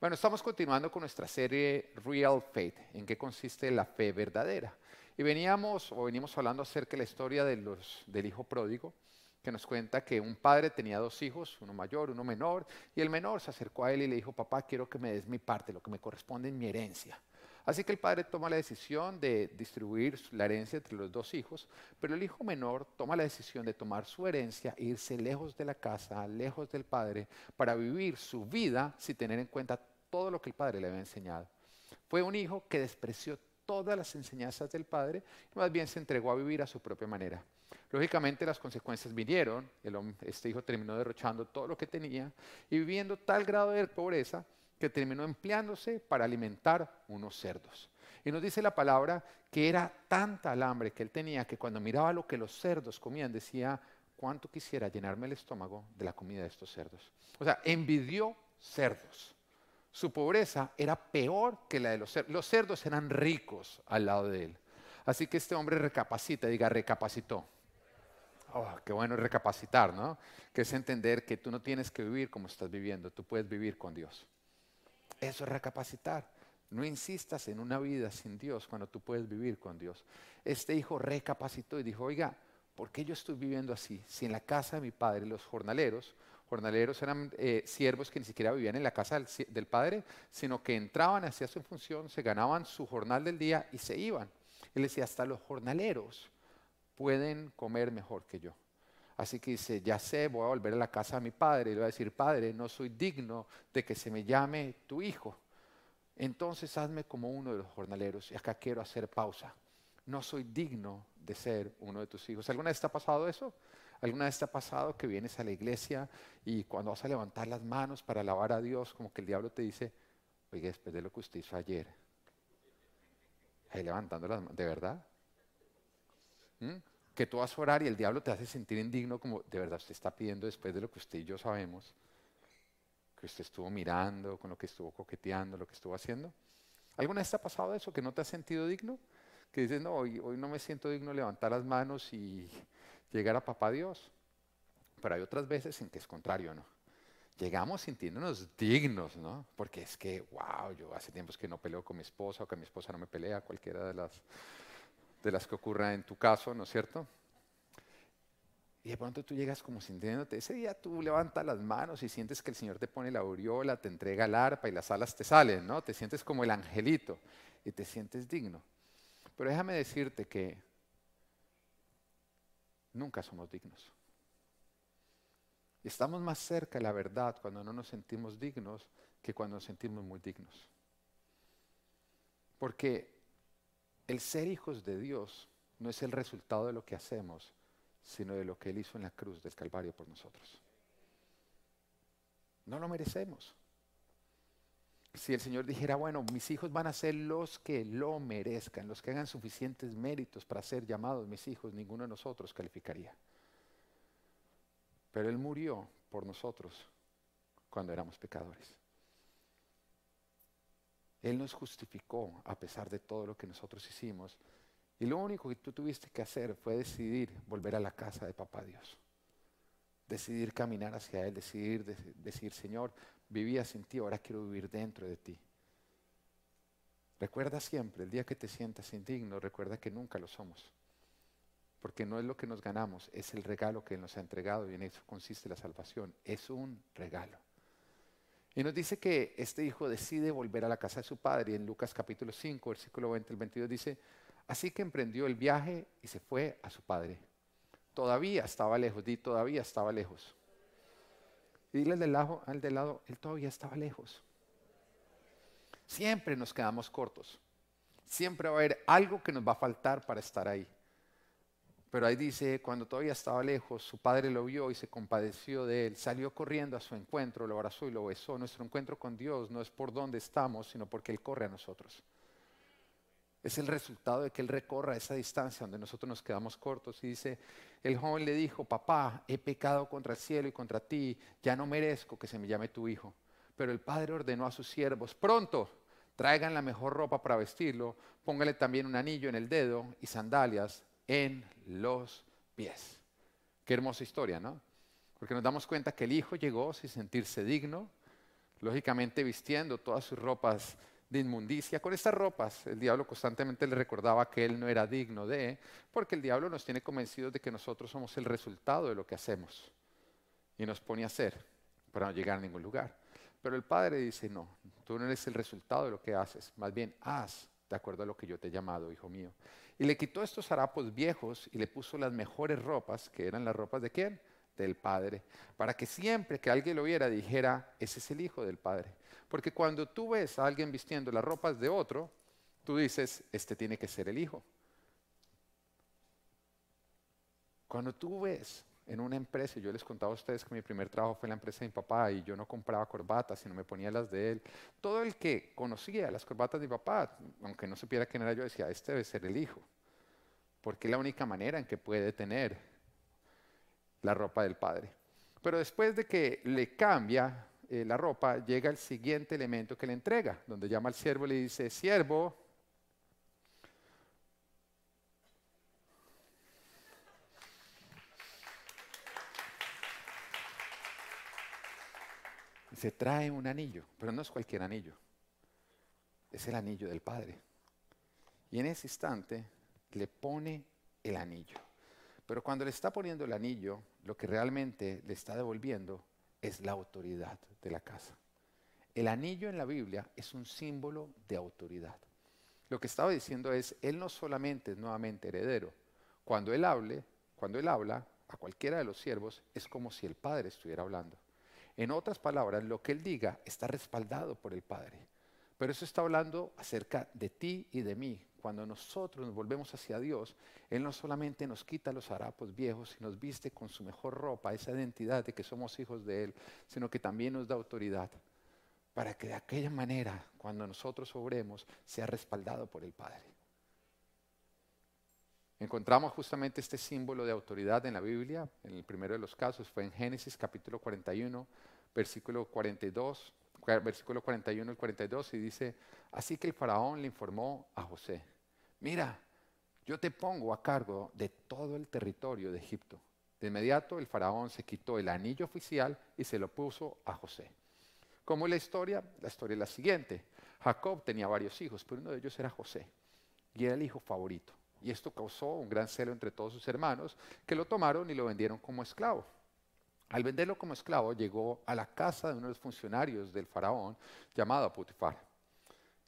Bueno, estamos continuando con nuestra serie Real Faith, en qué consiste la fe verdadera. Y veníamos o venimos hablando acerca de la historia de los, del hijo pródigo, que nos cuenta que un padre tenía dos hijos, uno mayor, uno menor, y el menor se acercó a él y le dijo, papá, quiero que me des mi parte, lo que me corresponde en mi herencia. Así que el padre toma la decisión de distribuir la herencia entre los dos hijos, pero el hijo menor toma la decisión de tomar su herencia e irse lejos de la casa, lejos del padre, para vivir su vida sin tener en cuenta todo lo que el padre le había enseñado. Fue un hijo que despreció todas las enseñanzas del padre y más bien se entregó a vivir a su propia manera. Lógicamente las consecuencias vinieron, este hijo terminó derrochando todo lo que tenía y viviendo tal grado de pobreza que terminó empleándose para alimentar unos cerdos. Y nos dice la palabra que era tanta el hambre que él tenía que cuando miraba lo que los cerdos comían decía, cuánto quisiera llenarme el estómago de la comida de estos cerdos. O sea, envidió cerdos. Su pobreza era peor que la de los cerdos. Los cerdos eran ricos al lado de él. Así que este hombre recapacita, diga, recapacitó. Oh, qué bueno recapacitar, ¿no? Que es entender que tú no tienes que vivir como estás viviendo, tú puedes vivir con Dios. Eso es recapacitar. No insistas en una vida sin Dios cuando tú puedes vivir con Dios. Este hijo recapacitó y dijo, oiga, ¿por qué yo estoy viviendo así? Si en la casa de mi padre los jornaleros jornaleros eran eh, siervos que ni siquiera vivían en la casa del, padre, sino que entraban, hacían su función, se ganaban su jornal del día y se iban. Él decía, hasta los jornaleros pueden comer mejor que yo. Así que dice, ya sé, voy a volver a la casa de mi padre y le voy a decir, padre, no soy digno de que se me llame tu hijo. Entonces hazme como uno de los jornaleros. Y acá quiero hacer pausa. No soy digno de ser uno de tus hijos. ¿Alguna vez te ha pasado eso? ¿Alguna vez te ha pasado que vienes a la iglesia y cuando vas a levantar las manos para alabar a Dios, como que el diablo te dice, oiga, después de lo que usted hizo ayer, ahí levantando las manos, ¿de verdad? ¿Mm? Que tú vas a orar y el diablo te hace sentir indigno como, de verdad, usted está pidiendo después de lo que usted y yo sabemos, que usted estuvo mirando, con lo que estuvo coqueteando, lo que estuvo haciendo. ¿Alguna vez te ha pasado eso, que no te has sentido digno? Que dices, no, hoy, hoy no me siento digno levantar las manos y llegar a papá Dios. Pero hay otras veces en que es contrario, ¿no? Llegamos sintiéndonos dignos, ¿no? Porque es que, wow, yo hace tiempos que no peleo con mi esposa o que mi esposa no me pelea, cualquiera de las, de las que ocurra en tu caso, ¿no es cierto? Y de pronto tú llegas como sintiéndote, ese día tú levantas las manos y sientes que el Señor te pone la aureola, te entrega el arpa y las alas te salen, ¿no? Te sientes como el angelito y te sientes digno. Pero déjame decirte que nunca somos dignos. Estamos más cerca de la verdad cuando no nos sentimos dignos que cuando nos sentimos muy dignos. Porque el ser hijos de Dios no es el resultado de lo que hacemos, sino de lo que Él hizo en la cruz del Calvario por nosotros. No lo merecemos. Si el Señor dijera, bueno, mis hijos van a ser los que lo merezcan, los que hagan suficientes méritos para ser llamados mis hijos, ninguno de nosotros calificaría. Pero Él murió por nosotros cuando éramos pecadores. Él nos justificó a pesar de todo lo que nosotros hicimos. Y lo único que tú tuviste que hacer fue decidir volver a la casa de Papá Dios. Decidir caminar hacia Él, decidir decir, Señor, vivía sin ti, ahora quiero vivir dentro de ti. Recuerda siempre, el día que te sientas indigno, recuerda que nunca lo somos. Porque no es lo que nos ganamos, es el regalo que nos ha entregado y en eso consiste la salvación. Es un regalo. Y nos dice que este hijo decide volver a la casa de su padre. Y en Lucas capítulo 5, versículo 20 al 22 dice, así que emprendió el viaje y se fue a su padre. Todavía estaba lejos, di todavía estaba lejos. Y dile al del, lado, al del lado, él todavía estaba lejos. Siempre nos quedamos cortos. Siempre va a haber algo que nos va a faltar para estar ahí. Pero ahí dice, cuando todavía estaba lejos, su padre lo vio y se compadeció de él. Salió corriendo a su encuentro, lo abrazó y lo besó. Nuestro encuentro con Dios no es por dónde estamos, sino porque Él corre a nosotros. Es el resultado de que Él recorra esa distancia donde nosotros nos quedamos cortos. Y dice, el joven le dijo, papá, he pecado contra el cielo y contra ti, ya no merezco que se me llame tu hijo. Pero el padre ordenó a sus siervos, pronto, traigan la mejor ropa para vestirlo, póngale también un anillo en el dedo y sandalias en los pies. Qué hermosa historia, ¿no? Porque nos damos cuenta que el hijo llegó sin sentirse digno, lógicamente vistiendo todas sus ropas de inmundicia. Con estas ropas el diablo constantemente le recordaba que él no era digno de, porque el diablo nos tiene convencidos de que nosotros somos el resultado de lo que hacemos y nos pone a hacer para no llegar a ningún lugar. Pero el Padre dice, no, tú no eres el resultado de lo que haces, más bien haz de acuerdo a lo que yo te he llamado, hijo mío. Y le quitó estos harapos viejos y le puso las mejores ropas, que eran las ropas de quién? Del Padre, para que siempre que alguien lo viera dijera, ese es el Hijo del Padre. Porque cuando tú ves a alguien vistiendo las ropas de otro, tú dices, este tiene que ser el Hijo. Cuando tú ves en una empresa, yo les contaba a ustedes que mi primer trabajo fue en la empresa de mi papá y yo no compraba corbatas, sino me ponía las de él. Todo el que conocía las corbatas de mi papá, aunque no supiera quién era yo, decía, este debe ser el hijo, porque es la única manera en que puede tener la ropa del padre. Pero después de que le cambia eh, la ropa, llega el siguiente elemento que le entrega, donde llama al siervo y le dice, siervo, se trae un anillo, pero no es cualquier anillo, es el anillo del Padre. Y en ese instante le pone el anillo. Pero cuando le está poniendo el anillo, lo que realmente le está devolviendo es la autoridad de la casa. El anillo en la Biblia es un símbolo de autoridad. Lo que estaba diciendo es, él no solamente es nuevamente heredero, cuando él hable, cuando él habla a cualquiera de los siervos, es como si el Padre estuviera hablando. En otras palabras, lo que Él diga está respaldado por el Padre. Pero eso está hablando acerca de ti y de mí. Cuando nosotros nos volvemos hacia Dios, Él no solamente nos quita los harapos viejos y nos viste con su mejor ropa, esa identidad de que somos hijos de Él, sino que también nos da autoridad para que de aquella manera, cuando nosotros obremos, sea respaldado por el Padre. Encontramos justamente este símbolo de autoridad en la Biblia, en el primero de los casos fue en Génesis capítulo 41, versículo 42, versículo 41 y 42, y dice, así que el faraón le informó a José, mira, yo te pongo a cargo de todo el territorio de Egipto. De inmediato el faraón se quitó el anillo oficial y se lo puso a José. ¿Cómo es la historia? La historia es la siguiente. Jacob tenía varios hijos, pero uno de ellos era José, y era el hijo favorito. Y esto causó un gran celo entre todos sus hermanos, que lo tomaron y lo vendieron como esclavo. Al venderlo como esclavo, llegó a la casa de uno de los funcionarios del faraón, llamado Putifar.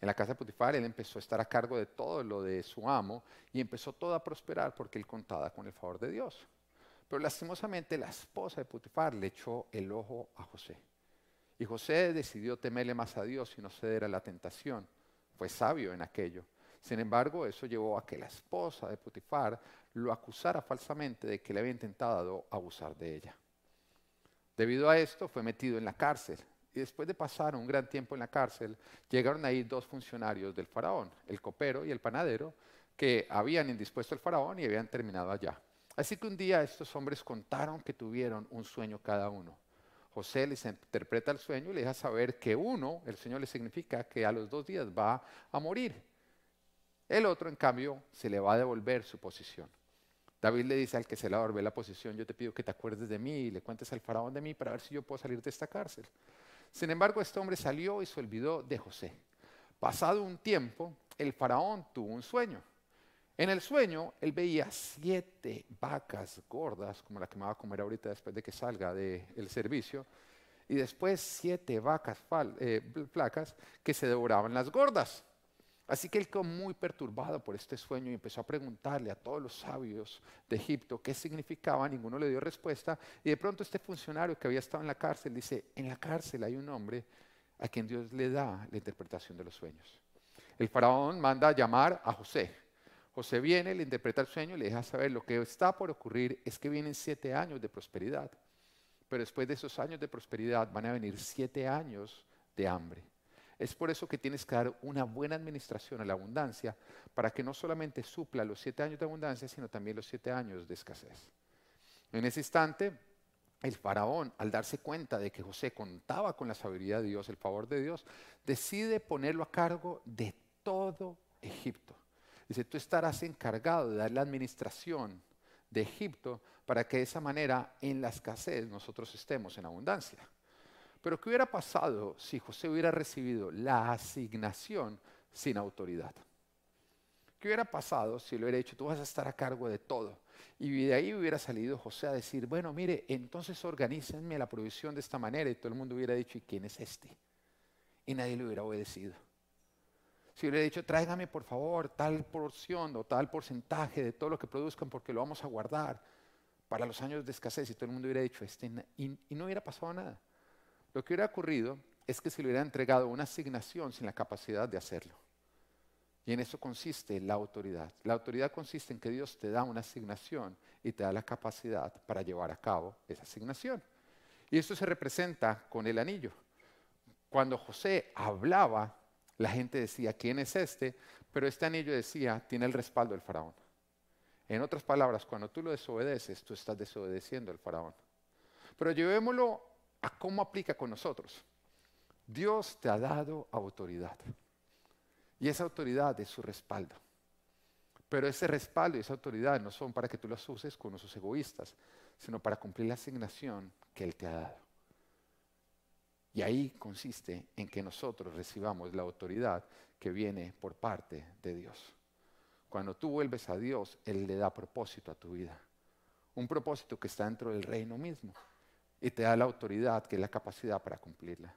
En la casa de Putifar, él empezó a estar a cargo de todo lo de su amo y empezó todo a prosperar porque él contaba con el favor de Dios. Pero lastimosamente la esposa de Putifar le echó el ojo a José. Y José decidió temerle más a Dios y no ceder a la tentación. Fue sabio en aquello. Sin embargo, eso llevó a que la esposa de Putifar lo acusara falsamente de que le había intentado abusar de ella. Debido a esto, fue metido en la cárcel. Y después de pasar un gran tiempo en la cárcel, llegaron ahí dos funcionarios del faraón, el copero y el panadero, que habían indispuesto al faraón y habían terminado allá. Así que un día estos hombres contaron que tuvieron un sueño cada uno. José les interpreta el sueño y les deja saber que uno, el sueño le significa que a los dos días va a morir el otro, en cambio, se le va a devolver su posición. David le dice al que se le devolver la posición, yo te pido que te acuerdes de mí y le cuentes al faraón de mí para ver si yo puedo salir de esta cárcel. Sin embargo, este hombre salió y se olvidó de José. Pasado un tiempo, el faraón tuvo un sueño. En el sueño, él veía siete vacas gordas, como la que me va a comer ahorita después de que salga del servicio, y después siete vacas eh, flacas que se devoraban las gordas. Así que él quedó muy perturbado por este sueño y empezó a preguntarle a todos los sabios de Egipto qué significaba, ninguno le dio respuesta y de pronto este funcionario que había estado en la cárcel dice, en la cárcel hay un hombre a quien Dios le da la interpretación de los sueños. El faraón manda a llamar a José. José viene, le interpreta el sueño y le deja saber lo que está por ocurrir es que vienen siete años de prosperidad, pero después de esos años de prosperidad van a venir siete años de hambre. Es por eso que tienes que dar una buena administración a la abundancia para que no solamente supla los siete años de abundancia, sino también los siete años de escasez. En ese instante, el faraón, al darse cuenta de que José contaba con la sabiduría de Dios, el favor de Dios, decide ponerlo a cargo de todo Egipto. Dice, tú estarás encargado de dar la administración de Egipto para que de esa manera en la escasez nosotros estemos en abundancia. Pero ¿qué hubiera pasado si José hubiera recibido la asignación sin autoridad? ¿Qué hubiera pasado si le hubiera dicho, tú vas a estar a cargo de todo? Y de ahí hubiera salido José a decir, bueno, mire, entonces organícenme la provisión de esta manera. Y todo el mundo hubiera dicho, ¿y quién es este? Y nadie le hubiera obedecido. Si hubiera dicho, tráigame por favor tal porción o tal porcentaje de todo lo que produzcan porque lo vamos a guardar para los años de escasez. Y todo el mundo hubiera dicho, este, y, y no hubiera pasado nada. Lo que hubiera ocurrido es que se le hubiera entregado una asignación sin la capacidad de hacerlo. Y en eso consiste la autoridad. La autoridad consiste en que Dios te da una asignación y te da la capacidad para llevar a cabo esa asignación. Y esto se representa con el anillo. Cuando José hablaba, la gente decía, ¿quién es este? Pero este anillo decía, tiene el respaldo del faraón. En otras palabras, cuando tú lo desobedeces, tú estás desobedeciendo al faraón. Pero llevémoslo a cómo aplica con nosotros. Dios te ha dado autoridad. Y esa autoridad es su respaldo. Pero ese respaldo y esa autoridad no son para que tú las uses con usos egoístas, sino para cumplir la asignación que Él te ha dado. Y ahí consiste en que nosotros recibamos la autoridad que viene por parte de Dios. Cuando tú vuelves a Dios, Él le da propósito a tu vida. Un propósito que está dentro del reino mismo. Y te da la autoridad, que es la capacidad para cumplirla.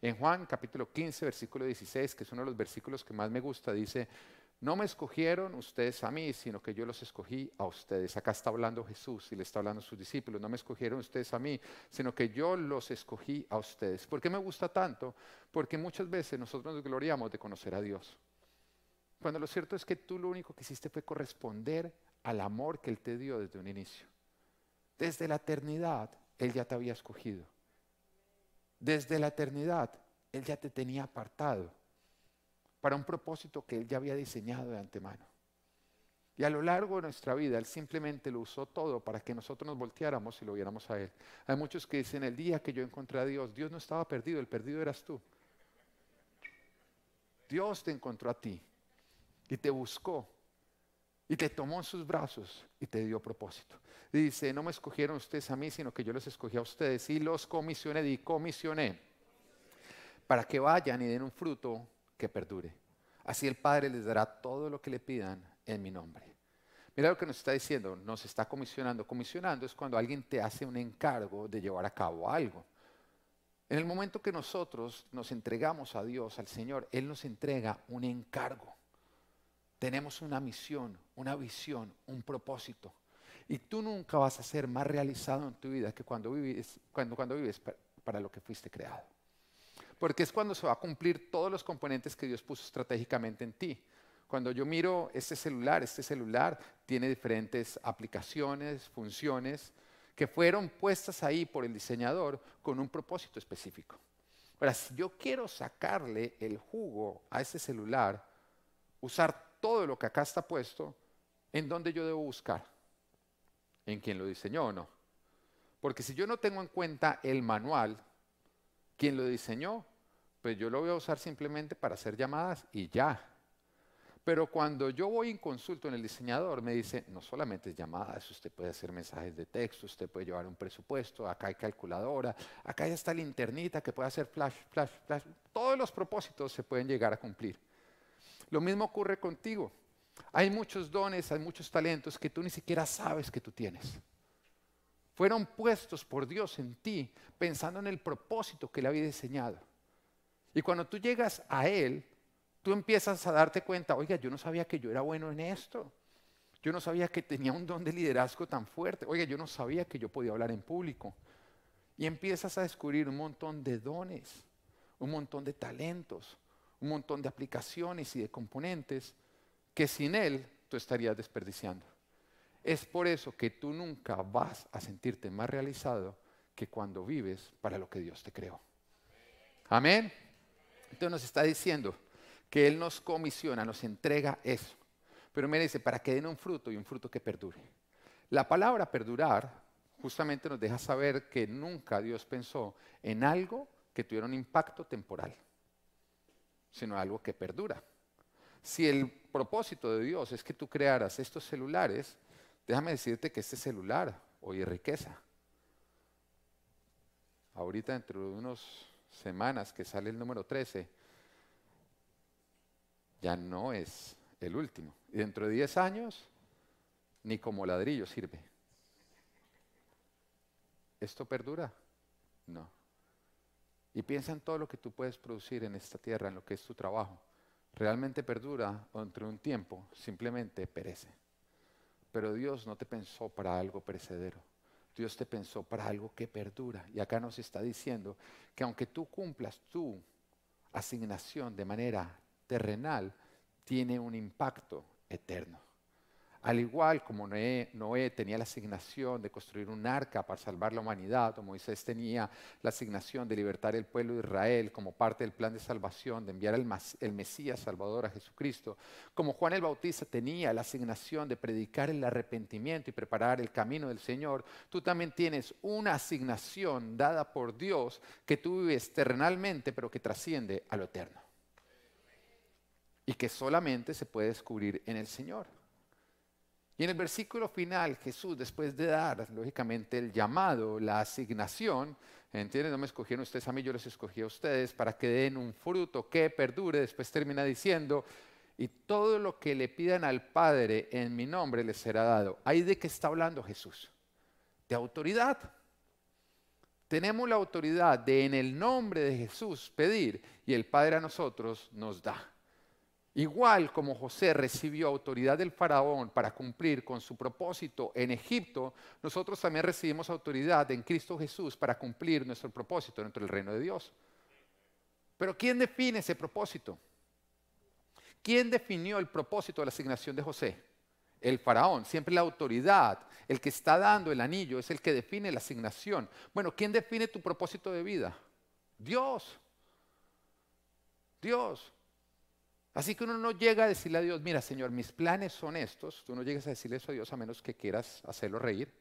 En Juan capítulo 15, versículo 16, que es uno de los versículos que más me gusta, dice, no me escogieron ustedes a mí, sino que yo los escogí a ustedes. Acá está hablando Jesús y le está hablando a sus discípulos. No me escogieron ustedes a mí, sino que yo los escogí a ustedes. ¿Por qué me gusta tanto? Porque muchas veces nosotros nos gloriamos de conocer a Dios. Cuando lo cierto es que tú lo único que hiciste fue corresponder al amor que Él te dio desde un inicio. Desde la eternidad, Él ya te había escogido. Desde la eternidad, Él ya te tenía apartado para un propósito que Él ya había diseñado de antemano. Y a lo largo de nuestra vida, Él simplemente lo usó todo para que nosotros nos volteáramos y lo viéramos a Él. Hay muchos que dicen, el día que yo encontré a Dios, Dios no estaba perdido, el perdido eras tú. Dios te encontró a ti y te buscó y te tomó en sus brazos y te dio propósito. Dice, no me escogieron ustedes a mí, sino que yo los escogí a ustedes y los comisioné, y comisioné, para que vayan y den un fruto que perdure. Así el Padre les dará todo lo que le pidan en mi nombre. Mira lo que nos está diciendo, nos está comisionando. Comisionando es cuando alguien te hace un encargo de llevar a cabo algo. En el momento que nosotros nos entregamos a Dios, al Señor, Él nos entrega un encargo. Tenemos una misión, una visión, un propósito. Y tú nunca vas a ser más realizado en tu vida que cuando vives, cuando, cuando vives para, lo que fuiste creado. Porque es cuando se va a cumplir todos los componentes que Dios puso estratégicamente en ti. Cuando yo miro este celular, este celular tiene diferentes aplicaciones, funciones, que fueron puestas ahí por el diseñador con un propósito específico. Ahora, si yo quiero sacarle el jugo a ese celular, usar todo lo que acá está puesto, ¿en dónde yo debo buscar? en quien lo diseñó o no. Porque si yo no tengo en cuenta el manual, quien lo diseñó, pues yo lo voy a usar simplemente para hacer llamadas y ya. Pero cuando yo voy en consulto en el diseñador, me dice, no solamente es llamadas, usted puede hacer mensajes de texto, usted puede llevar un presupuesto, acá hay calculadora, acá ya está linternita que puede hacer flash, flash, flash. Todos los propósitos se pueden llegar a cumplir. Lo mismo ocurre contigo. Hay muchos dones, hay muchos talentos que tú ni siquiera sabes que tú tienes. Fueron puestos por Dios en ti pensando en el propósito que Él había diseñado. Y cuando tú llegas a Él, tú empiezas a darte cuenta, oiga, yo no sabía que yo era bueno en esto. Yo no sabía que tenía un don de liderazgo tan fuerte. Oiga, yo no sabía que yo podía hablar en público. Y empiezas a descubrir un montón de dones, un montón de talentos, un montón de aplicaciones y de componentes que sin Él tú estarías desperdiciando. Es por eso que tú nunca vas a sentirte más realizado que cuando vives para lo que Dios te creó. Amén. Entonces nos está diciendo que Él nos comisiona, nos entrega eso. Pero me dice, para que den un fruto y un fruto que perdure. La palabra perdurar justamente nos deja saber que nunca Dios pensó en algo que tuviera un impacto temporal, sino algo que perdura. Si el propósito de Dios es que tú crearas estos celulares, déjame decirte que este celular hoy es riqueza. ahorita dentro de unas semanas que sale el número 13, ya no es el último. Y dentro de 10 años, ni como ladrillo sirve. ¿Esto perdura? No. Y piensa en todo lo que tú puedes producir en esta tierra, en lo que es tu trabajo. ¿Realmente perdura o entre un tiempo simplemente perece? Pero Dios no te pensó para algo perecedero. Dios te pensó para algo que perdura. Y acá nos está diciendo que aunque tú cumplas tu asignación de manera terrenal, tiene un impacto eterno. Al igual como Noé, tenía la asignación de construir un arca para salvar la humanidad, o Moisés tenía la asignación de libertar el pueblo de Israel como parte del plan de salvación, de enviar el, el Mesías Salvador a Jesucristo, como Juan el Bautista tenía la asignación de predicar el arrepentimiento y preparar el camino del Señor, tú también tienes una asignación dada por Dios que tú vives terrenalmente, pero que trasciende a lo eterno. Y que solamente se puede descubrir en el Señor. Y en el versículo final, Jesús, después de dar, lógicamente, el llamado, la asignación, ¿entienden? No me escogieron ustedes a mí, yo les escogí a ustedes para que den un fruto que perdure. Después termina diciendo, y todo lo que le pidan al Padre en mi nombre les será dado. ¿Ahí de qué está hablando Jesús? De autoridad. Tenemos la autoridad de en el nombre de Jesús pedir y el Padre a nosotros nos da. Igual como José recibió autoridad del faraón para cumplir con su propósito en Egipto, nosotros también recibimos autoridad en Cristo Jesús para cumplir nuestro propósito dentro del reino de Dios. Pero ¿quién define ese propósito? ¿Quién definió el propósito de la asignación de José? El faraón, siempre la autoridad, el que está dando el anillo es el que define la asignación. Bueno, ¿quién define tu propósito de vida? Dios. Dios. Así que uno no llega a decirle a Dios, mira Señor, mis planes son estos. Tú no llegas a decirle eso a Dios a menos que quieras hacerlo reír.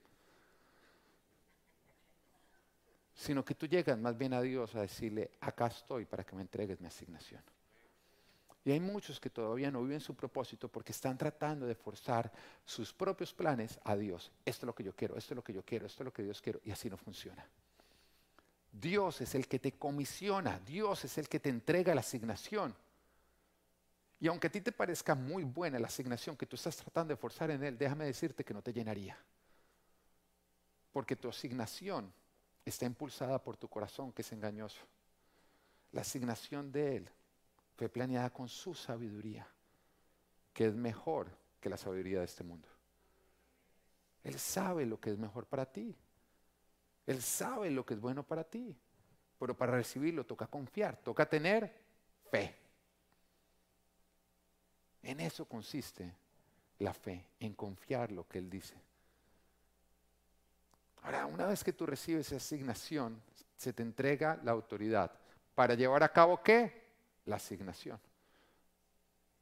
Sino que tú llegas más bien a Dios a decirle, acá estoy para que me entregues mi asignación. Y hay muchos que todavía no viven su propósito porque están tratando de forzar sus propios planes a Dios. Esto es lo que yo quiero, esto es lo que yo quiero, esto es lo que Dios quiere. Y así no funciona. Dios es el que te comisiona, Dios es el que te entrega la asignación. Y aunque a ti te parezca muy buena la asignación que tú estás tratando de forzar en Él, déjame decirte que no te llenaría. Porque tu asignación está impulsada por tu corazón, que es engañoso. La asignación de Él fue planeada con su sabiduría, que es mejor que la sabiduría de este mundo. Él sabe lo que es mejor para ti. Él sabe lo que es bueno para ti. Pero para recibirlo toca confiar, toca tener fe. En eso consiste la fe, en confiar lo que Él dice. Ahora, una vez que tú recibes esa asignación, se te entrega la autoridad. ¿Para llevar a cabo qué? La asignación.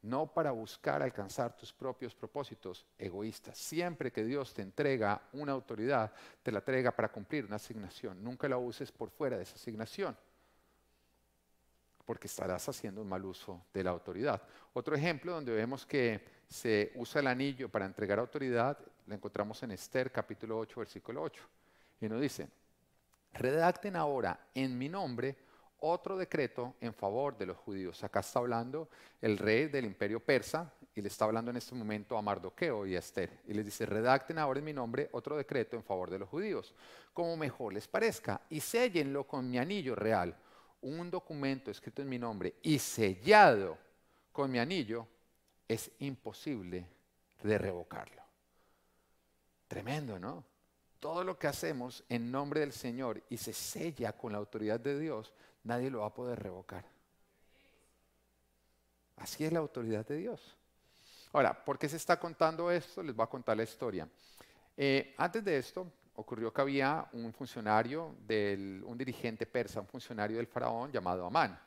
No para buscar alcanzar tus propios propósitos egoístas. Siempre que Dios te entrega una autoridad, te la entrega para cumplir una asignación. Nunca la uses por fuera de esa asignación porque estarás haciendo un mal uso de la autoridad. Otro ejemplo donde vemos que se usa el anillo para entregar autoridad, lo encontramos en Esther capítulo 8, versículo 8. Y nos dice, redacten ahora en mi nombre otro decreto en favor de los judíos. Acá está hablando el rey del imperio persa y le está hablando en este momento a Mardoqueo y a Esther. Y les dice, redacten ahora en mi nombre otro decreto en favor de los judíos, como mejor les parezca, y séllenlo con mi anillo real un documento escrito en mi nombre y sellado con mi anillo, es imposible de revocarlo. Tremendo, ¿no? Todo lo que hacemos en nombre del Señor y se sella con la autoridad de Dios, nadie lo va a poder revocar. Así es la autoridad de Dios. Ahora, ¿por qué se está contando esto? Les voy a contar la historia. Eh, antes de esto, ocurrió que había un funcionario, del, un dirigente persa, un funcionario del faraón llamado Amán.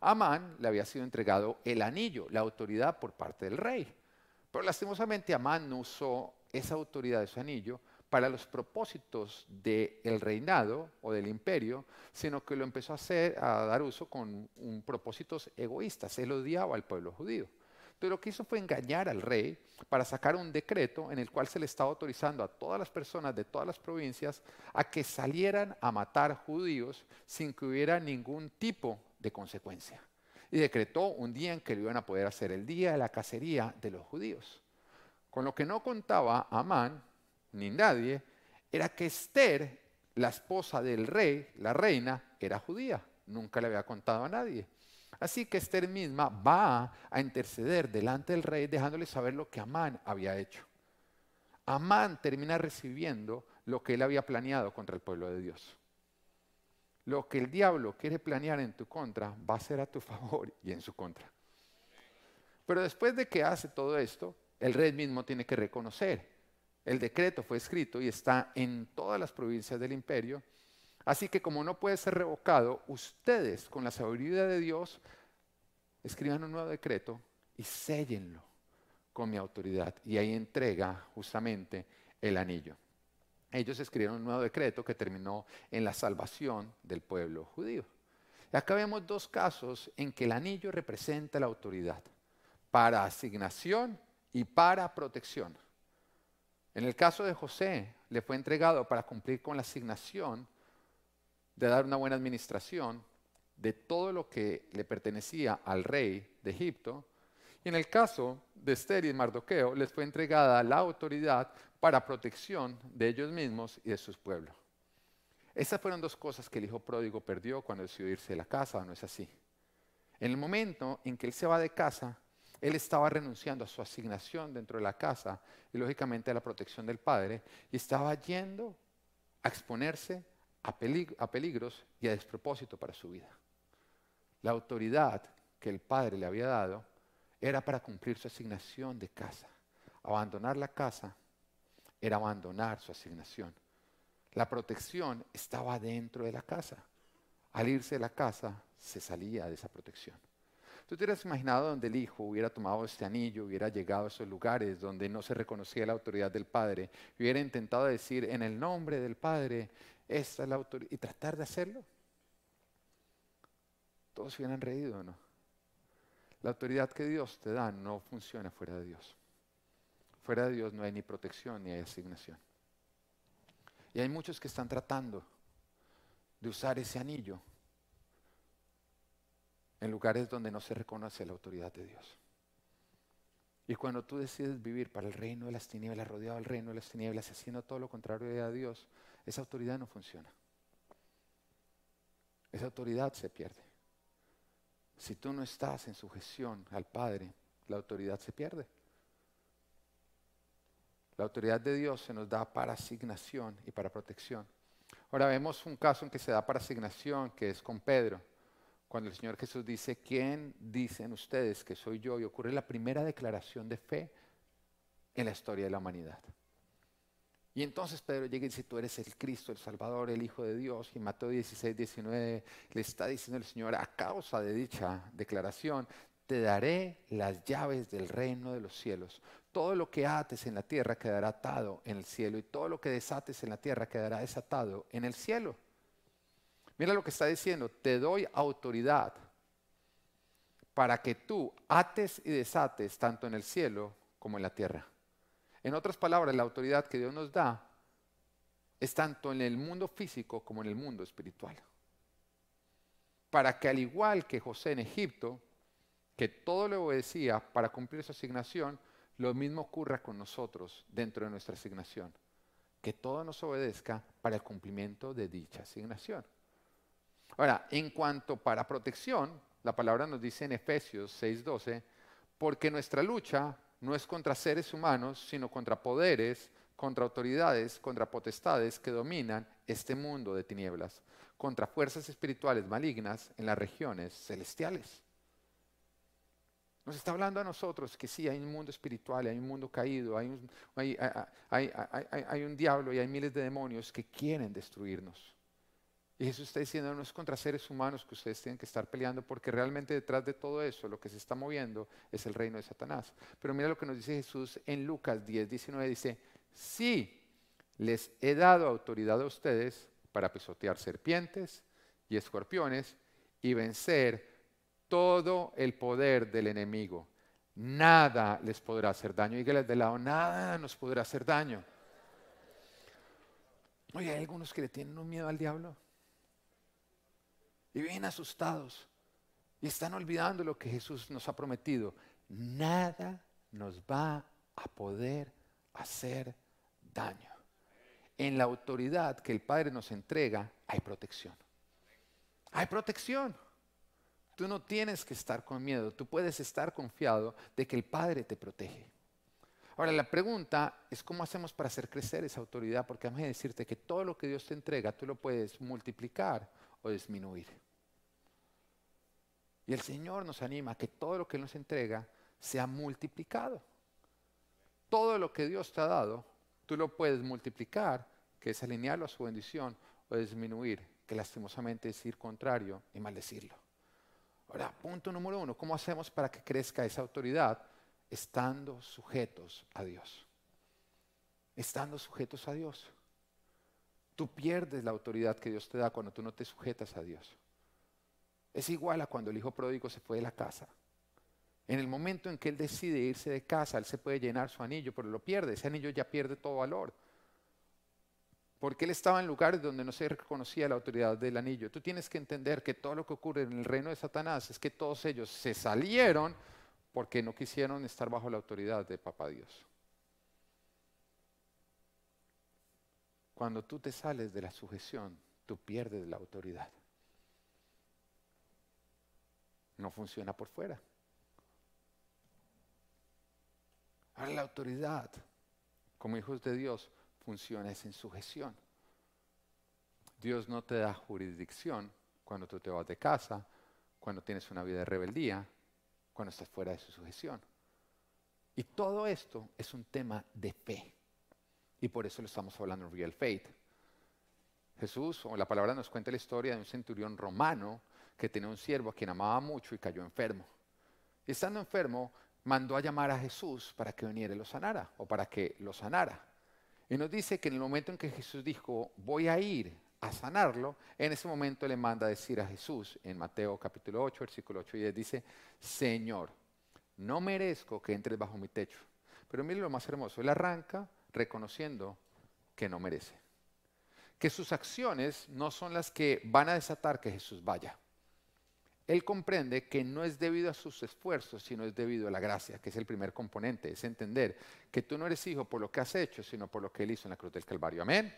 A Amán le había sido entregado el anillo, la autoridad por parte del rey. Pero lastimosamente Amán no usó esa autoridad, ese anillo, para los propósitos del reinado o del imperio, sino que lo empezó a hacer, a dar uso con un propósitos egoístas. Él odiaba al pueblo judío. Entonces lo que hizo fue engañar al rey para sacar un decreto en el cual se le estaba autorizando a todas las personas de todas las provincias a que salieran a matar judíos sin que hubiera ningún tipo de consecuencia. Y decretó un día en que lo iban a poder hacer, el día de la cacería de los judíos. Con lo que no contaba Amán ni nadie era que Esther, la esposa del rey, la reina, era judía. Nunca le había contado a nadie. Así que Esther misma va a interceder delante del rey dejándole saber lo que Amán había hecho. Amán termina recibiendo lo que él había planeado contra el pueblo de Dios. Lo que el diablo quiere planear en tu contra va a ser a tu favor y en su contra. Pero después de que hace todo esto, el rey mismo tiene que reconocer. El decreto fue escrito y está en todas las provincias del imperio Así que como no puede ser revocado, ustedes con la sabiduría de Dios escriban un nuevo decreto y séllenlo con mi autoridad. Y ahí entrega justamente el anillo. Ellos escribieron un nuevo decreto que terminó en la salvación del pueblo judío. Y acá vemos dos casos en que el anillo representa la autoridad para asignación y para protección. En el caso de José, le fue entregado para cumplir con la asignación de dar una buena administración de todo lo que le pertenecía al rey de Egipto. Y en el caso de Esther y Mardoqueo, les fue entregada la autoridad para protección de ellos mismos y de sus pueblos. Esas fueron dos cosas que el hijo pródigo perdió cuando decidió irse de la casa, ¿no es así? En el momento en que él se va de casa, él estaba renunciando a su asignación dentro de la casa y lógicamente a la protección del padre y estaba yendo a exponerse a, peligros y a despropósito para su vida. La autoridad que el padre le había dado era para cumplir su asignación de casa. Abandonar la casa era abandonar su asignación. La protección estaba dentro de la casa. Al irse de la casa, se salía de esa protección. ¿Tú te hubieras imaginado donde el hijo hubiera tomado este anillo, hubiera llegado a esos lugares donde no se reconocía la autoridad del padre, hubiera intentado decir en el nombre del padre esta es la autoridad. Y tratar de hacerlo. Todos se hubieran reído, ¿no? La autoridad que Dios te da no funciona fuera de Dios. Fuera de Dios no hay ni protección ni asignación. Y hay muchos que están tratando de usar ese anillo en lugares donde no se reconoce la autoridad de Dios. Y cuando tú decides vivir para el reino de las tinieblas, rodeado del reino de las tinieblas, haciendo todo lo contrario a Dios, esa autoridad no funciona. Esa autoridad se pierde. Si tú no estás en sujeción al Padre, la autoridad se pierde. La autoridad de Dios se nos da para asignación y para protección. Ahora vemos un caso en que se da para asignación, que es con Pedro, cuando el Señor Jesús dice, ¿quién dicen ustedes que soy yo? Y ocurre la primera declaración de fe en la historia de la humanidad. Y entonces Pedro llega y dice, tú eres el Cristo, el Salvador, el Hijo de Dios. Y Mateo 16, 19 le está diciendo el Señor, a causa de dicha declaración, te daré las llaves del reino de los cielos. Todo lo que ates en la tierra quedará atado en el cielo y todo lo que desates en la tierra quedará desatado en el cielo. Mira lo que está diciendo, te doy autoridad para que tú ates y desates tanto en el cielo como en la tierra. En otras palabras, la autoridad que Dios nos da es tanto en el mundo físico como en el mundo espiritual. Para que al igual que José en Egipto, que todo le obedecía para cumplir su asignación, lo mismo ocurra con nosotros dentro de nuestra asignación. Que todo nos obedezca para el cumplimiento de dicha asignación. Ahora, en cuanto para protección, la palabra nos dice en Efesios 6:12, porque nuestra lucha no es contra seres humanos, sino contra poderes, contra autoridades, contra potestades que dominan este mundo de tinieblas, contra fuerzas espirituales malignas en las regiones celestiales. Nos está hablando a nosotros que sí, hay un mundo espiritual, hay un mundo caído, hay un, hay un diablo y hay miles de demonios que quieren destruirnos. Y Jesús está diciendo, no es contra seres humanos que ustedes tienen que estar peleando, porque realmente detrás de todo eso lo que se está moviendo es el reino de Satanás. Pero mira lo que nos dice Jesús en Lucas 10, 19, dice, sí, les he dado autoridad a ustedes para pisotear serpientes y escorpiones y vencer todo el poder del enemigo. nada les podrá hacer daño. Dígales de lado, nada nos podrá hacer daño. Oye, hay algunos que le tienen un miedo al diablo y vienen asustados y están olvidando lo que Jesús nos ha prometido. Nada nos va a poder hacer daño. En la autoridad que el Padre nos entrega hay protección. Hay protección. Tú no tienes que estar con miedo, tú puedes estar confiado de que el Padre te protege. Ahora, la pregunta es cómo hacemos para hacer crecer esa autoridad, porque a decirte que todo lo que Dios te entrega, tú lo puedes multiplicar o disminuir. Y el Señor nos anima a que todo lo que nos entrega sea multiplicado. Todo lo que Dios te ha dado, tú lo puedes multiplicar, que es alinearlo a su bendición, o disminuir, que lastimosamente es ir contrario y maldecirlo. Ahora, punto número uno, ¿cómo hacemos para que crezca esa autoridad? Estando sujetos a Dios. Estando sujetos a Dios. Tú pierdes la autoridad que Dios te da cuando tú no te sujetas a Dios. Es igual a cuando el hijo pródigo se fue de la casa. En el momento en que él decide irse de casa, él se puede llenar su anillo, pero lo pierde. Ese anillo ya pierde todo valor porque él estaba en lugares donde no se reconocía la autoridad del anillo. Tú tienes que entender que todo lo que ocurre en el reino de Satanás es que todos ellos se salieron porque no quisieron estar bajo la autoridad de Papá Dios. Cuando tú te sales de la sujeción, tú pierdes la autoridad. No funciona por fuera. Ahora la autoridad, como hijos de Dios, funciona es en sujeción. Dios no te da jurisdicción cuando tú te vas de casa, cuando tienes una vida de rebeldía, cuando estás fuera de su sujeción. Y todo esto es un tema de fe. Y por eso lo estamos hablando en Real Faith. Jesús, o la palabra nos cuenta la historia de un centurión romano que tenía un siervo a quien amaba mucho y cayó enfermo. Y estando enfermo, mandó a llamar a Jesús para que viniera y lo sanara, o para que lo sanara. Y nos dice que en el momento en que Jesús dijo, voy a ir a sanarlo, en ese momento le manda a decir a Jesús, en Mateo capítulo 8, versículo 8 y 10, dice, Señor, no merezco que entres bajo mi techo. Pero mire lo más hermoso, él arranca reconociendo que no merece. Que sus acciones no son las que van a desatar que Jesús vaya él comprende que no es debido a sus esfuerzos, sino es debido a la gracia, que es el primer componente, es entender que tú no eres hijo por lo que has hecho, sino por lo que Él hizo en la cruz del Calvario. Amén.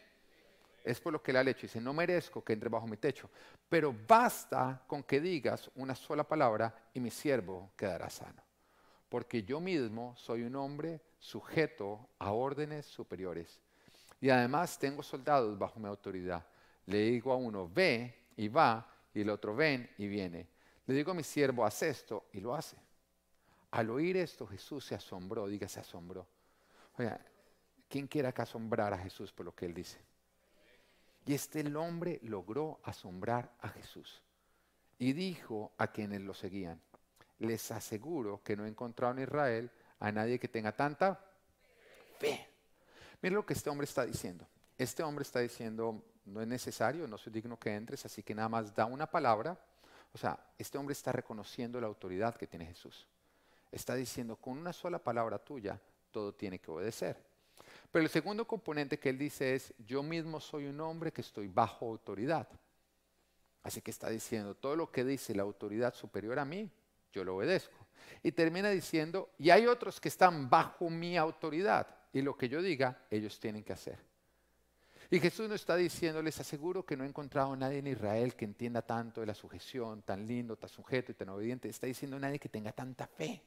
Es por lo que Él ha hecho. Dice, no merezco que entre bajo mi techo, pero basta con que digas una sola palabra y mi siervo quedará sano. Porque yo mismo soy un hombre sujeto a órdenes superiores. Y además tengo soldados bajo mi autoridad. Le digo a uno, ve y va, y el otro, ven y viene le digo a mi siervo, haz esto, y lo hace. Al oír esto, Jesús se asombró, diga, se asombró. Oiga, ¿quién quiere acá asombrar a Jesús por lo que él dice? Y este hombre logró asombrar a Jesús. Y dijo a quienes lo seguían, les aseguro que no he encontrado en Israel a nadie que tenga tanta fe. Miren lo que este hombre está diciendo. Este hombre está diciendo, no es necesario, no soy digno que entres, así que nada más da una palabra o sea, este hombre está reconociendo la autoridad que tiene Jesús. Está diciendo, con una sola palabra tuya, todo tiene que obedecer. Pero el segundo componente que él dice es, yo mismo soy un hombre que estoy bajo autoridad. Así que está diciendo, todo lo que dice la autoridad superior a mí, yo lo obedezco. Y termina diciendo, y hay otros que están bajo mi autoridad, y lo que yo diga, ellos tienen que hacer. Y Jesús nos está diciendo, les aseguro que no he encontrado a nadie en Israel que entienda tanto de la sujeción, tan lindo, tan sujeto y tan obediente. Está diciendo nadie que tenga tanta fe.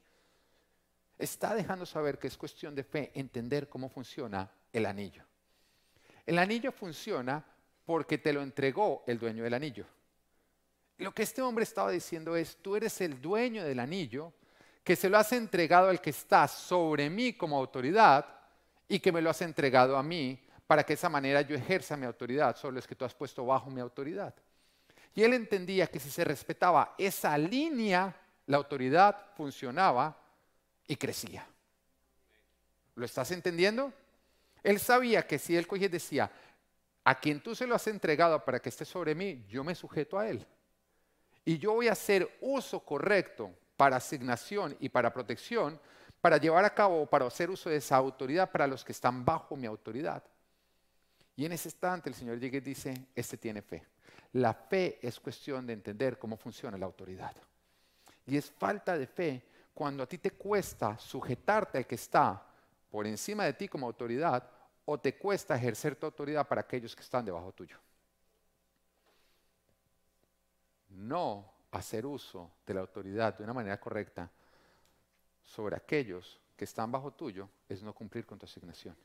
Está dejando saber que es cuestión de fe entender cómo funciona el anillo. El anillo funciona porque te lo entregó el dueño del anillo. Lo que este hombre estaba diciendo es, tú eres el dueño del anillo, que se lo has entregado al que está sobre mí como autoridad y que me lo has entregado a mí para que de esa manera yo ejerza mi autoridad sobre los que tú has puesto bajo mi autoridad. Y él entendía que si se respetaba esa línea, la autoridad funcionaba y crecía. ¿Lo estás entendiendo? Él sabía que si él cogía decía, a quien tú se lo has entregado para que esté sobre mí, yo me sujeto a él. Y yo voy a hacer uso correcto para asignación y para protección, para llevar a cabo o para hacer uso de esa autoridad para los que están bajo mi autoridad. Y en ese instante el Señor llega y dice, este tiene fe. La fe es cuestión de entender cómo funciona la autoridad. Y es falta de fe cuando a ti te cuesta sujetarte al que está por encima de ti como autoridad o te cuesta ejercer tu autoridad para aquellos que están debajo tuyo. No hacer uso de la autoridad de una manera correcta sobre aquellos que están bajo tuyo es no cumplir con tu asignación.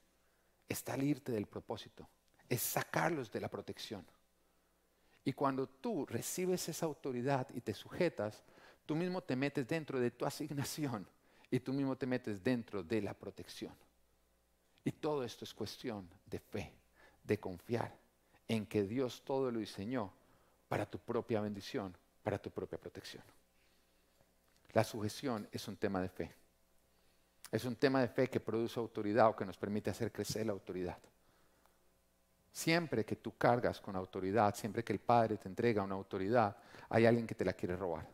Es salirte del propósito, es sacarlos de la protección. Y cuando tú recibes esa autoridad y te sujetas, tú mismo te metes dentro de tu asignación y tú mismo te metes dentro de la protección. Y todo esto es cuestión de fe, de confiar en que Dios todo lo diseñó para tu propia bendición, para tu propia protección. La sujeción es un tema de fe. Es un tema de fe que produce autoridad o que nos permite hacer crecer la autoridad. Siempre que tú cargas con autoridad, siempre que el Padre te entrega una autoridad, hay alguien que te la quiere robar.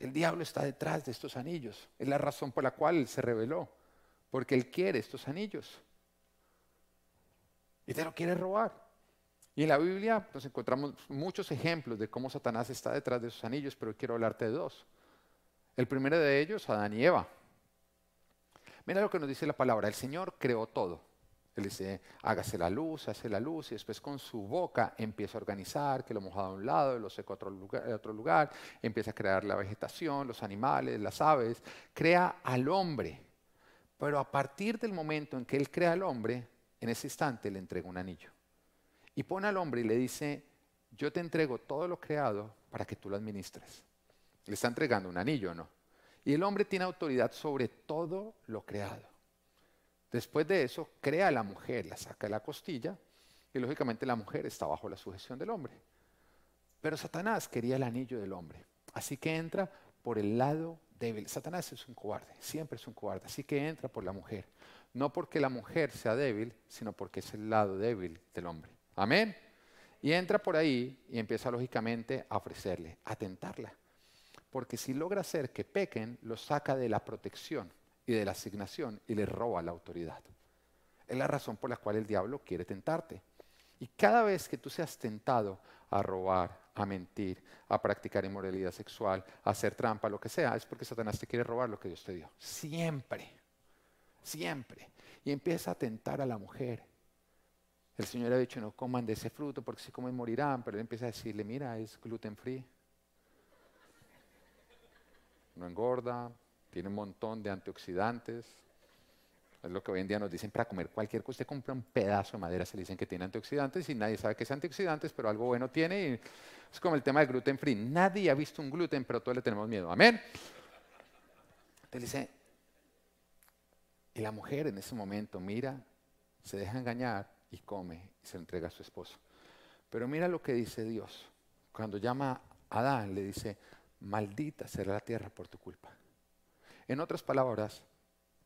El diablo está detrás de estos anillos. Es la razón por la cual Él se reveló. Porque Él quiere estos anillos. Y te lo quiere robar. Y en la Biblia nos encontramos muchos ejemplos de cómo Satanás está detrás de esos anillos, pero quiero hablarte de dos. El primero de ellos, Adán y Eva. Mira lo que nos dice la palabra. El Señor creó todo. Él dice, hágase la luz, hace la luz, y después con su boca empieza a organizar, que lo mojado a un lado, lo seco a otro lugar, a otro lugar, empieza a crear la vegetación, los animales, las aves, crea al hombre. Pero a partir del momento en que Él crea al hombre, en ese instante le entrega un anillo. Y pone al hombre y le dice, yo te entrego todo lo creado para que tú lo administres. Le está entregando un anillo, ¿no? Y el hombre tiene autoridad sobre todo lo creado. Después de eso, crea a la mujer, la saca de la costilla y lógicamente la mujer está bajo la sujeción del hombre. Pero Satanás quería el anillo del hombre. Así que entra por el lado débil. Satanás es un cobarde, siempre es un cobarde. Así que entra por la mujer. No porque la mujer sea débil, sino porque es el lado débil del hombre. Amén. Y entra por ahí y empieza lógicamente a ofrecerle, a tentarla. Porque si logra hacer que pequen, los saca de la protección y de la asignación y le roba la autoridad. Es la razón por la cual el diablo quiere tentarte. Y cada vez que tú seas tentado a robar, a mentir, a practicar inmoralidad sexual, a hacer trampa, lo que sea, es porque Satanás te quiere robar lo que Dios te dio. Siempre, siempre. Y empieza a tentar a la mujer. El Señor ha dicho, no coman de ese fruto porque si comen morirán, pero él empieza a decirle, mira, es gluten free. No engorda, tiene un montón de antioxidantes. Es lo que hoy en día nos dicen para comer cualquier cosa. Usted compra un pedazo de madera, se le dicen que tiene antioxidantes y nadie sabe que es antioxidantes, pero algo bueno tiene. Es como el tema del gluten free. Nadie ha visto un gluten, pero todos le tenemos miedo. Amén. Entonces dice, y la mujer en ese momento mira, se deja engañar y come y se lo entrega a su esposo. Pero mira lo que dice Dios. Cuando llama a Adán, le dice, maldita será la tierra por tu culpa. En otras palabras,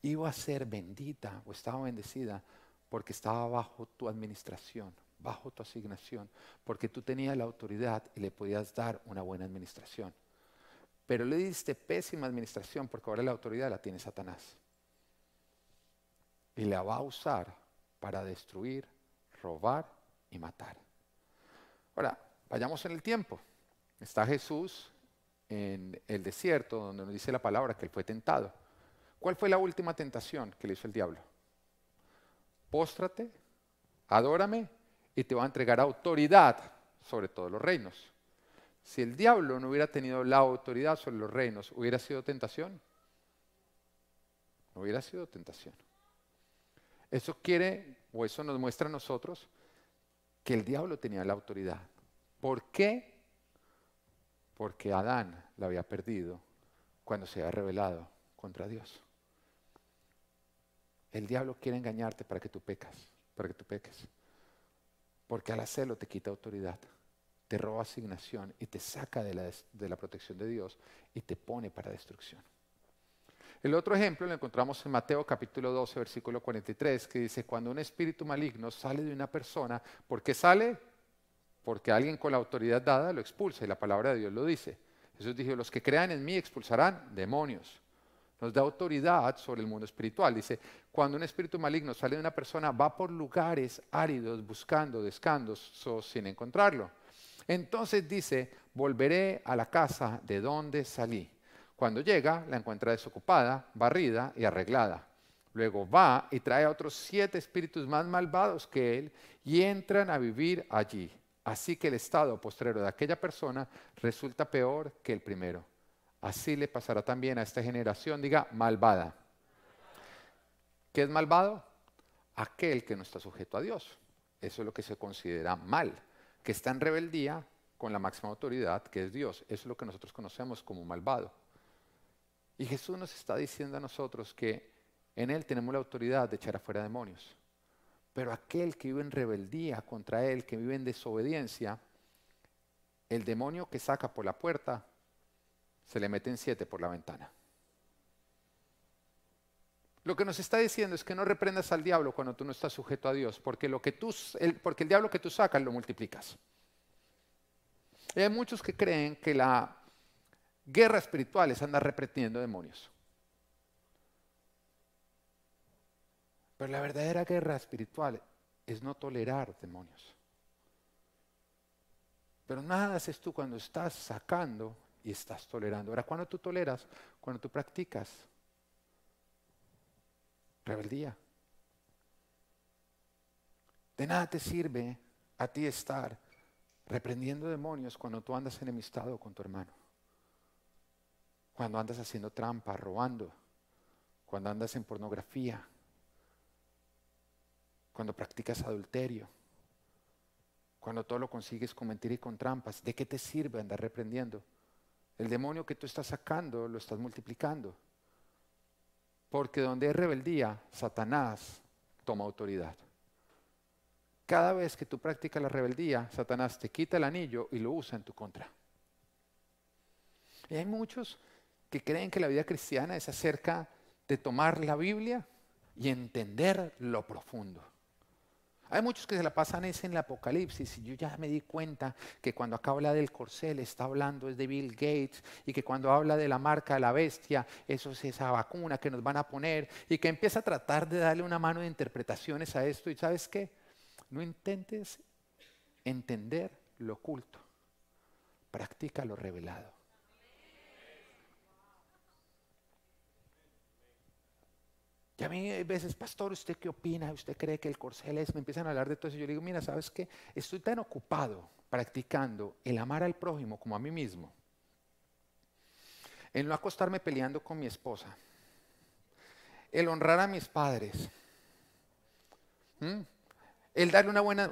iba a ser bendita o estaba bendecida porque estaba bajo tu administración, bajo tu asignación, porque tú tenías la autoridad y le podías dar una buena administración. Pero le diste pésima administración porque ahora la autoridad la tiene Satanás. Y la va a usar para destruir, robar y matar. Ahora, vayamos en el tiempo. Está Jesús en el desierto, donde nos dice la palabra que él fue tentado. ¿Cuál fue la última tentación que le hizo el diablo? Póstrate, adórame y te va a entregar autoridad sobre todos los reinos. Si el diablo no hubiera tenido la autoridad sobre los reinos, ¿hubiera sido tentación? No hubiera sido tentación. Eso quiere, o eso nos muestra a nosotros, que el diablo tenía la autoridad. ¿Por qué? Porque Adán la había perdido cuando se había rebelado contra Dios. El diablo quiere engañarte para que tú pecas, para que tú peques. Porque al hacerlo te quita autoridad, te roba asignación y te saca de la, de la protección de Dios y te pone para destrucción. El otro ejemplo lo encontramos en Mateo capítulo 12, versículo 43, que dice, cuando un espíritu maligno sale de una persona, ¿por qué sale? Porque alguien con la autoridad dada lo expulsa y la palabra de Dios lo dice. Jesús dijo, los que crean en mí expulsarán demonios. Nos da autoridad sobre el mundo espiritual. Dice, cuando un espíritu maligno sale de una persona, va por lugares áridos buscando descanso sin encontrarlo. Entonces dice, volveré a la casa de donde salí. Cuando llega, la encuentra desocupada, barrida y arreglada. Luego va y trae a otros siete espíritus más malvados que él y entran a vivir allí. Así que el estado postrero de aquella persona resulta peor que el primero. Así le pasará también a esta generación, diga, malvada. ¿Qué es malvado? Aquel que no está sujeto a Dios. Eso es lo que se considera mal, que está en rebeldía con la máxima autoridad, que es Dios. Eso es lo que nosotros conocemos como malvado. Y Jesús nos está diciendo a nosotros que en Él tenemos la autoridad de echar afuera demonios. Pero aquel que vive en rebeldía contra Él, que vive en desobediencia, el demonio que saca por la puerta, se le meten siete por la ventana. Lo que nos está diciendo es que no reprendas al diablo cuando tú no estás sujeto a Dios, porque, lo que tú, el, porque el diablo que tú sacas lo multiplicas. Y hay muchos que creen que la guerra espiritual es andar reprendiendo demonios. Pero la verdadera guerra espiritual es no tolerar demonios. Pero nada haces tú cuando estás sacando y estás tolerando. Ahora, cuando tú toleras? Cuando tú practicas rebeldía. De nada te sirve a ti estar reprendiendo demonios cuando tú andas enemistado con tu hermano. Cuando andas haciendo trampa, robando. Cuando andas en pornografía cuando practicas adulterio, cuando todo lo consigues con mentira y con trampas, ¿de qué te sirve andar reprendiendo? El demonio que tú estás sacando lo estás multiplicando. Porque donde hay rebeldía, Satanás toma autoridad. Cada vez que tú practicas la rebeldía, Satanás te quita el anillo y lo usa en tu contra. Y hay muchos que creen que la vida cristiana es acerca de tomar la Biblia y entender lo profundo. Hay muchos que se la pasan ese en el Apocalipsis y yo ya me di cuenta que cuando acá habla del corcel está hablando es de Bill Gates y que cuando habla de la marca de la bestia, eso es esa vacuna que nos van a poner y que empieza a tratar de darle una mano de interpretaciones a esto y sabes qué, no intentes entender lo oculto, practica lo revelado. Y a mí a veces, pastor, ¿usted qué opina? ¿Usted cree que el corcel es? Me empiezan a hablar de todo eso. Yo le digo, mira, ¿sabes qué? Estoy tan ocupado practicando el amar al prójimo como a mí mismo. El no acostarme peleando con mi esposa. El honrar a mis padres. El darle una buena...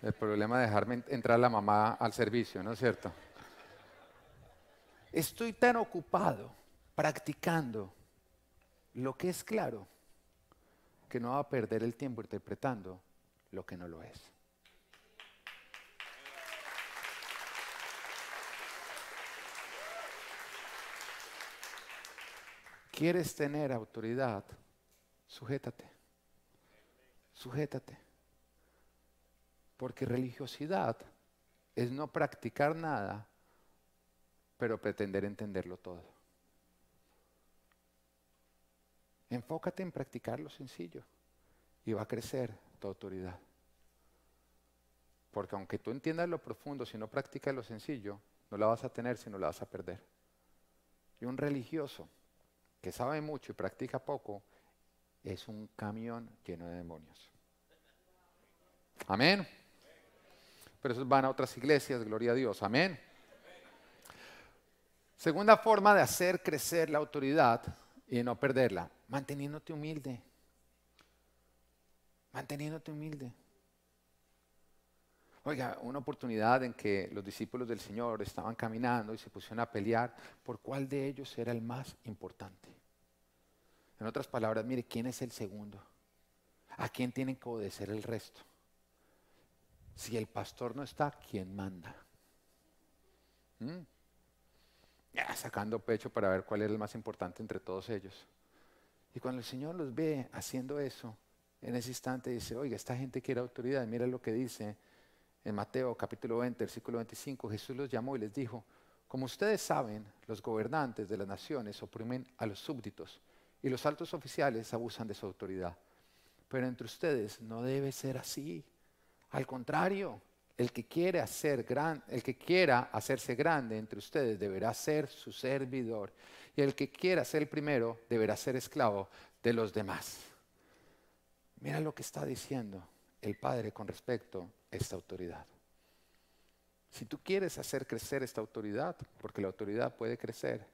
El problema de dejarme entrar la mamá al servicio, ¿no es cierto? Estoy tan ocupado practicando lo que es claro que no va a perder el tiempo interpretando lo que no lo es. ¿Quieres tener autoridad? Sujétate. Sujétate. Porque religiosidad es no practicar nada pero pretender entenderlo todo. Enfócate en practicar lo sencillo y va a crecer tu autoridad. Porque aunque tú entiendas lo profundo, si no practicas lo sencillo, no la vas a tener, sino la vas a perder. Y un religioso que sabe mucho y practica poco es un camión lleno de demonios. Amén. Pero esos van a otras iglesias, gloria a Dios. Amén. Segunda forma de hacer crecer la autoridad y no perderla, manteniéndote humilde. Manteniéndote humilde. Oiga, una oportunidad en que los discípulos del Señor estaban caminando y se pusieron a pelear por cuál de ellos era el más importante. En otras palabras, mire, ¿quién es el segundo? ¿A quién tienen que obedecer el resto? Si el pastor no está, ¿quién manda? ¿Mm? Sacando pecho para ver cuál era el más importante entre todos ellos. Y cuando el Señor los ve haciendo eso, en ese instante dice, oiga, esta gente quiere autoridad, mira lo que dice En Mateo capítulo 20, versículo 25, Jesús los llamó y les dijo, como ustedes saben, los gobernantes de las naciones oprimen a los súbditos y los altos oficiales abusan de su autoridad. Pero entre ustedes no debe ser así. Al contrario, el que, gran, el que quiera hacerse grande entre ustedes deberá ser su servidor. Y el que quiera ser el primero deberá ser esclavo de los demás. Mira lo que está diciendo el Padre con respecto a esta autoridad. Si tú quieres hacer crecer esta autoridad, porque la autoridad puede crecer,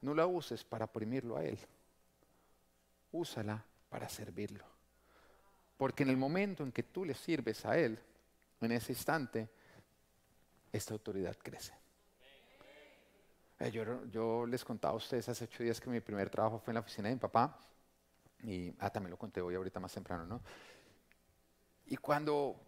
no la uses para oprimirlo a Él. Úsala para servirlo. Porque en el momento en que tú le sirves a Él, en ese instante, esta autoridad crece. Eh, yo, les contaba a ustedes hace ocho días que mi primer trabajo fue en la oficina de mi papá. Y, ah, también lo conté hoy ahorita más temprano, ¿no? Y cuando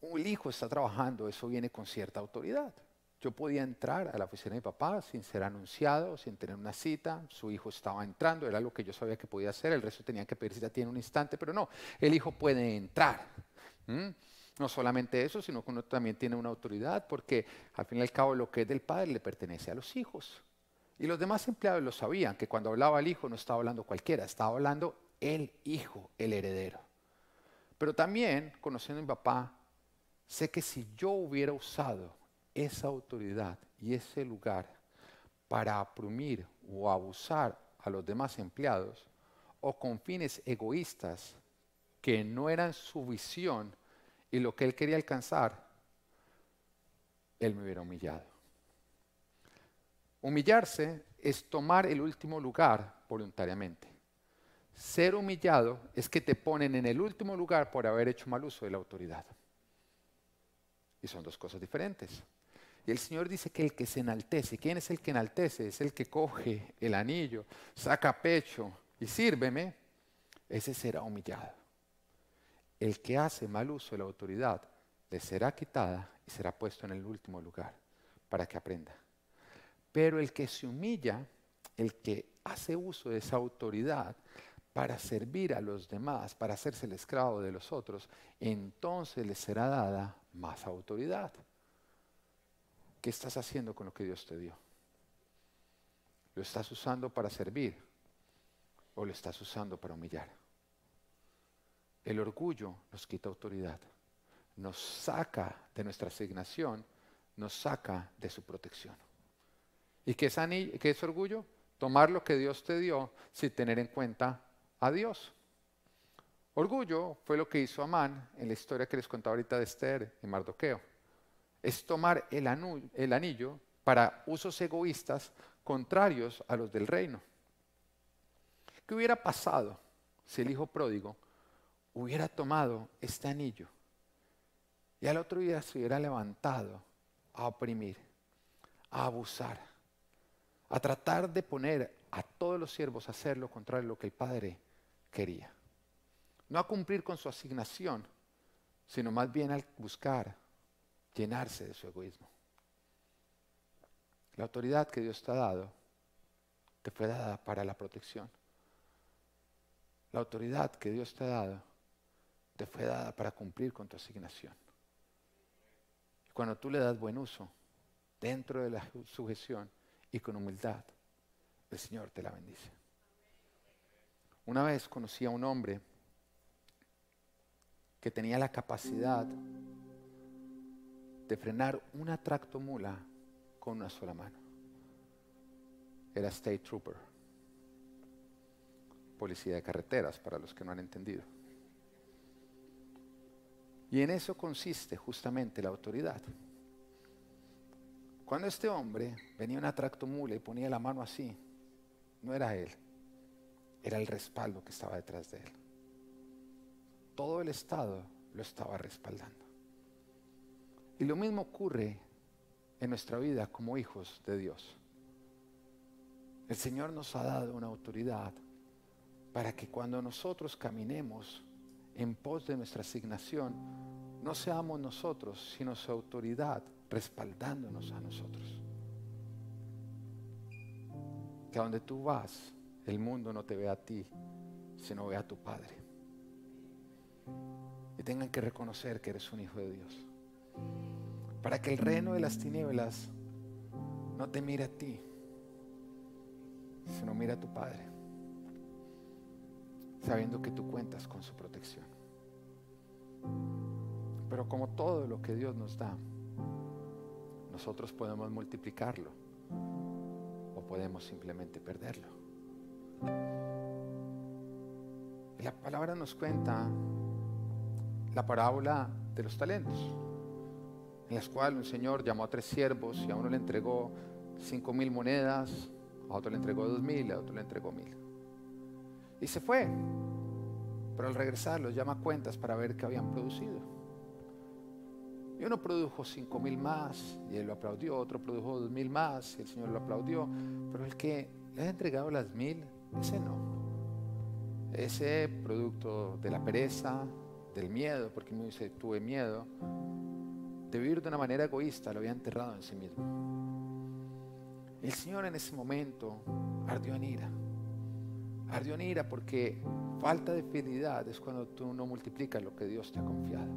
un hijo está trabajando, eso viene con cierta autoridad. Yo podía entrar a la oficina de mi papá sin ser anunciado, sin tener una cita. Su hijo estaba entrando, era lo que yo sabía que podía hacer. El resto tenía que pedir cita tiene un instante, pero no, el hijo puede entrar. No solamente eso, sino que uno también tiene una autoridad, porque al fin y al cabo lo que es del padre le pertenece a los hijos. Y los demás empleados lo sabían, que cuando hablaba el hijo no estaba hablando cualquiera, estaba hablando el hijo, el heredero. Pero también, conociendo a mi papá, Sé que si yo hubiera usado esa autoridad y ese lugar para aprumir o abusar a los demás empleados o con fines egoístas que no eran su visión y lo que él quería alcanzar, él me hubiera humillado. Humillarse es tomar el último lugar voluntariamente. Ser humillado es que te ponen en el último lugar por haber hecho mal uso de la autoridad. Y son dos cosas diferentes. Y el Señor dice que el que se enaltece, ¿quién es el que enaltece? Es el que coge el anillo, saca pecho y sírveme, ese será humillado. El que hace mal uso de la autoridad le será quitada y será puesto en el último lugar para que aprenda. Pero el que se humilla, el que hace uso de esa autoridad para servir a los demás, para hacerse el esclavo de los otros, entonces le será dada más autoridad. ¿Qué estás haciendo con lo que Dios te dio? ¿Lo estás usando para servir o lo estás usando para humillar? El orgullo nos quita autoridad, nos saca de nuestra asignación, nos saca de su protección. ¿Y qué es, qué es orgullo? Tomar lo que Dios te dio sin tener en cuenta a Dios. Orgullo fue lo que hizo Amán en la historia que les contaba ahorita de Esther y Mardoqueo. Es tomar el, el anillo para usos egoístas contrarios a los del reino. ¿Qué hubiera pasado si el hijo pródigo hubiera tomado este anillo y al otro día se hubiera levantado a oprimir, a abusar, a tratar de poner a todos los siervos a hacer lo contrario a lo que el padre quería? no a cumplir con su asignación, sino más bien al buscar llenarse de su egoísmo. La autoridad que Dios te ha dado te fue dada para la protección. La autoridad que Dios te ha dado te fue dada para cumplir con tu asignación. cuando tú le das buen uso dentro de la sujeción y con humildad, el Señor te la bendice. Una vez conocí a un hombre que tenía la capacidad de frenar una tractomula con una sola mano. Era State Trooper, policía de carreteras, para los que no han entendido. Y en eso consiste justamente la autoridad. Cuando este hombre venía una tractomula y ponía la mano así, no era él, era el respaldo que estaba detrás de él todo el Estado lo estaba respaldando. Y lo mismo ocurre en nuestra vida como hijos de Dios. El Señor nos ha dado una autoridad para que cuando nosotros caminemos en pos de nuestra asignación, no seamos nosotros, sino su autoridad respaldándonos a nosotros. Que a donde tú vas, el mundo no te ve a ti, sino ve a tu Padre y tengan que reconocer que eres un hijo de Dios. Para que el reino de las tinieblas no te mire a ti, sino mira a tu Padre, sabiendo que tú cuentas con su protección. Pero como todo lo que Dios nos da, nosotros podemos multiplicarlo o podemos simplemente perderlo. Y la palabra nos cuenta la parábola de los talentos, en la cual un señor llamó a tres siervos y a uno le entregó cinco mil monedas, a otro le entregó dos mil, a otro le entregó mil. Y se fue. Pero al regresar los llama cuentas para ver qué habían producido. Y uno produjo cinco mil más y él lo aplaudió, otro produjo dos mil más y el Señor lo aplaudió. Pero el que le ha entregado las mil, ese no. Ese producto de la pereza, del miedo, porque me dice, tuve miedo, de vivir de una manera egoísta, lo había enterrado en sí mismo. El Señor en ese momento ardió en ira. Ardió en ira porque falta de fidelidad es cuando tú no multiplicas lo que Dios te ha confiado.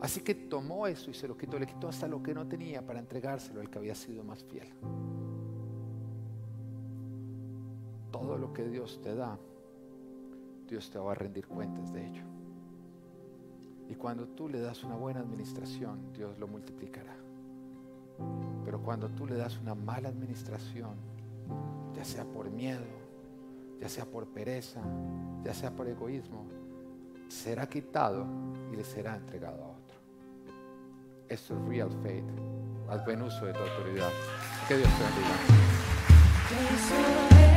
Así que tomó eso y se lo quitó, le quitó hasta lo que no tenía para entregárselo al que había sido más fiel. Todo lo que Dios te da, Dios te va a rendir cuentas de ello. Y cuando tú le das una buena administración, Dios lo multiplicará. Pero cuando tú le das una mala administración, ya sea por miedo, ya sea por pereza, ya sea por egoísmo, será quitado y le será entregado a otro. Esto es real faith. Haz buen uso de tu autoridad. Que Dios te bendiga.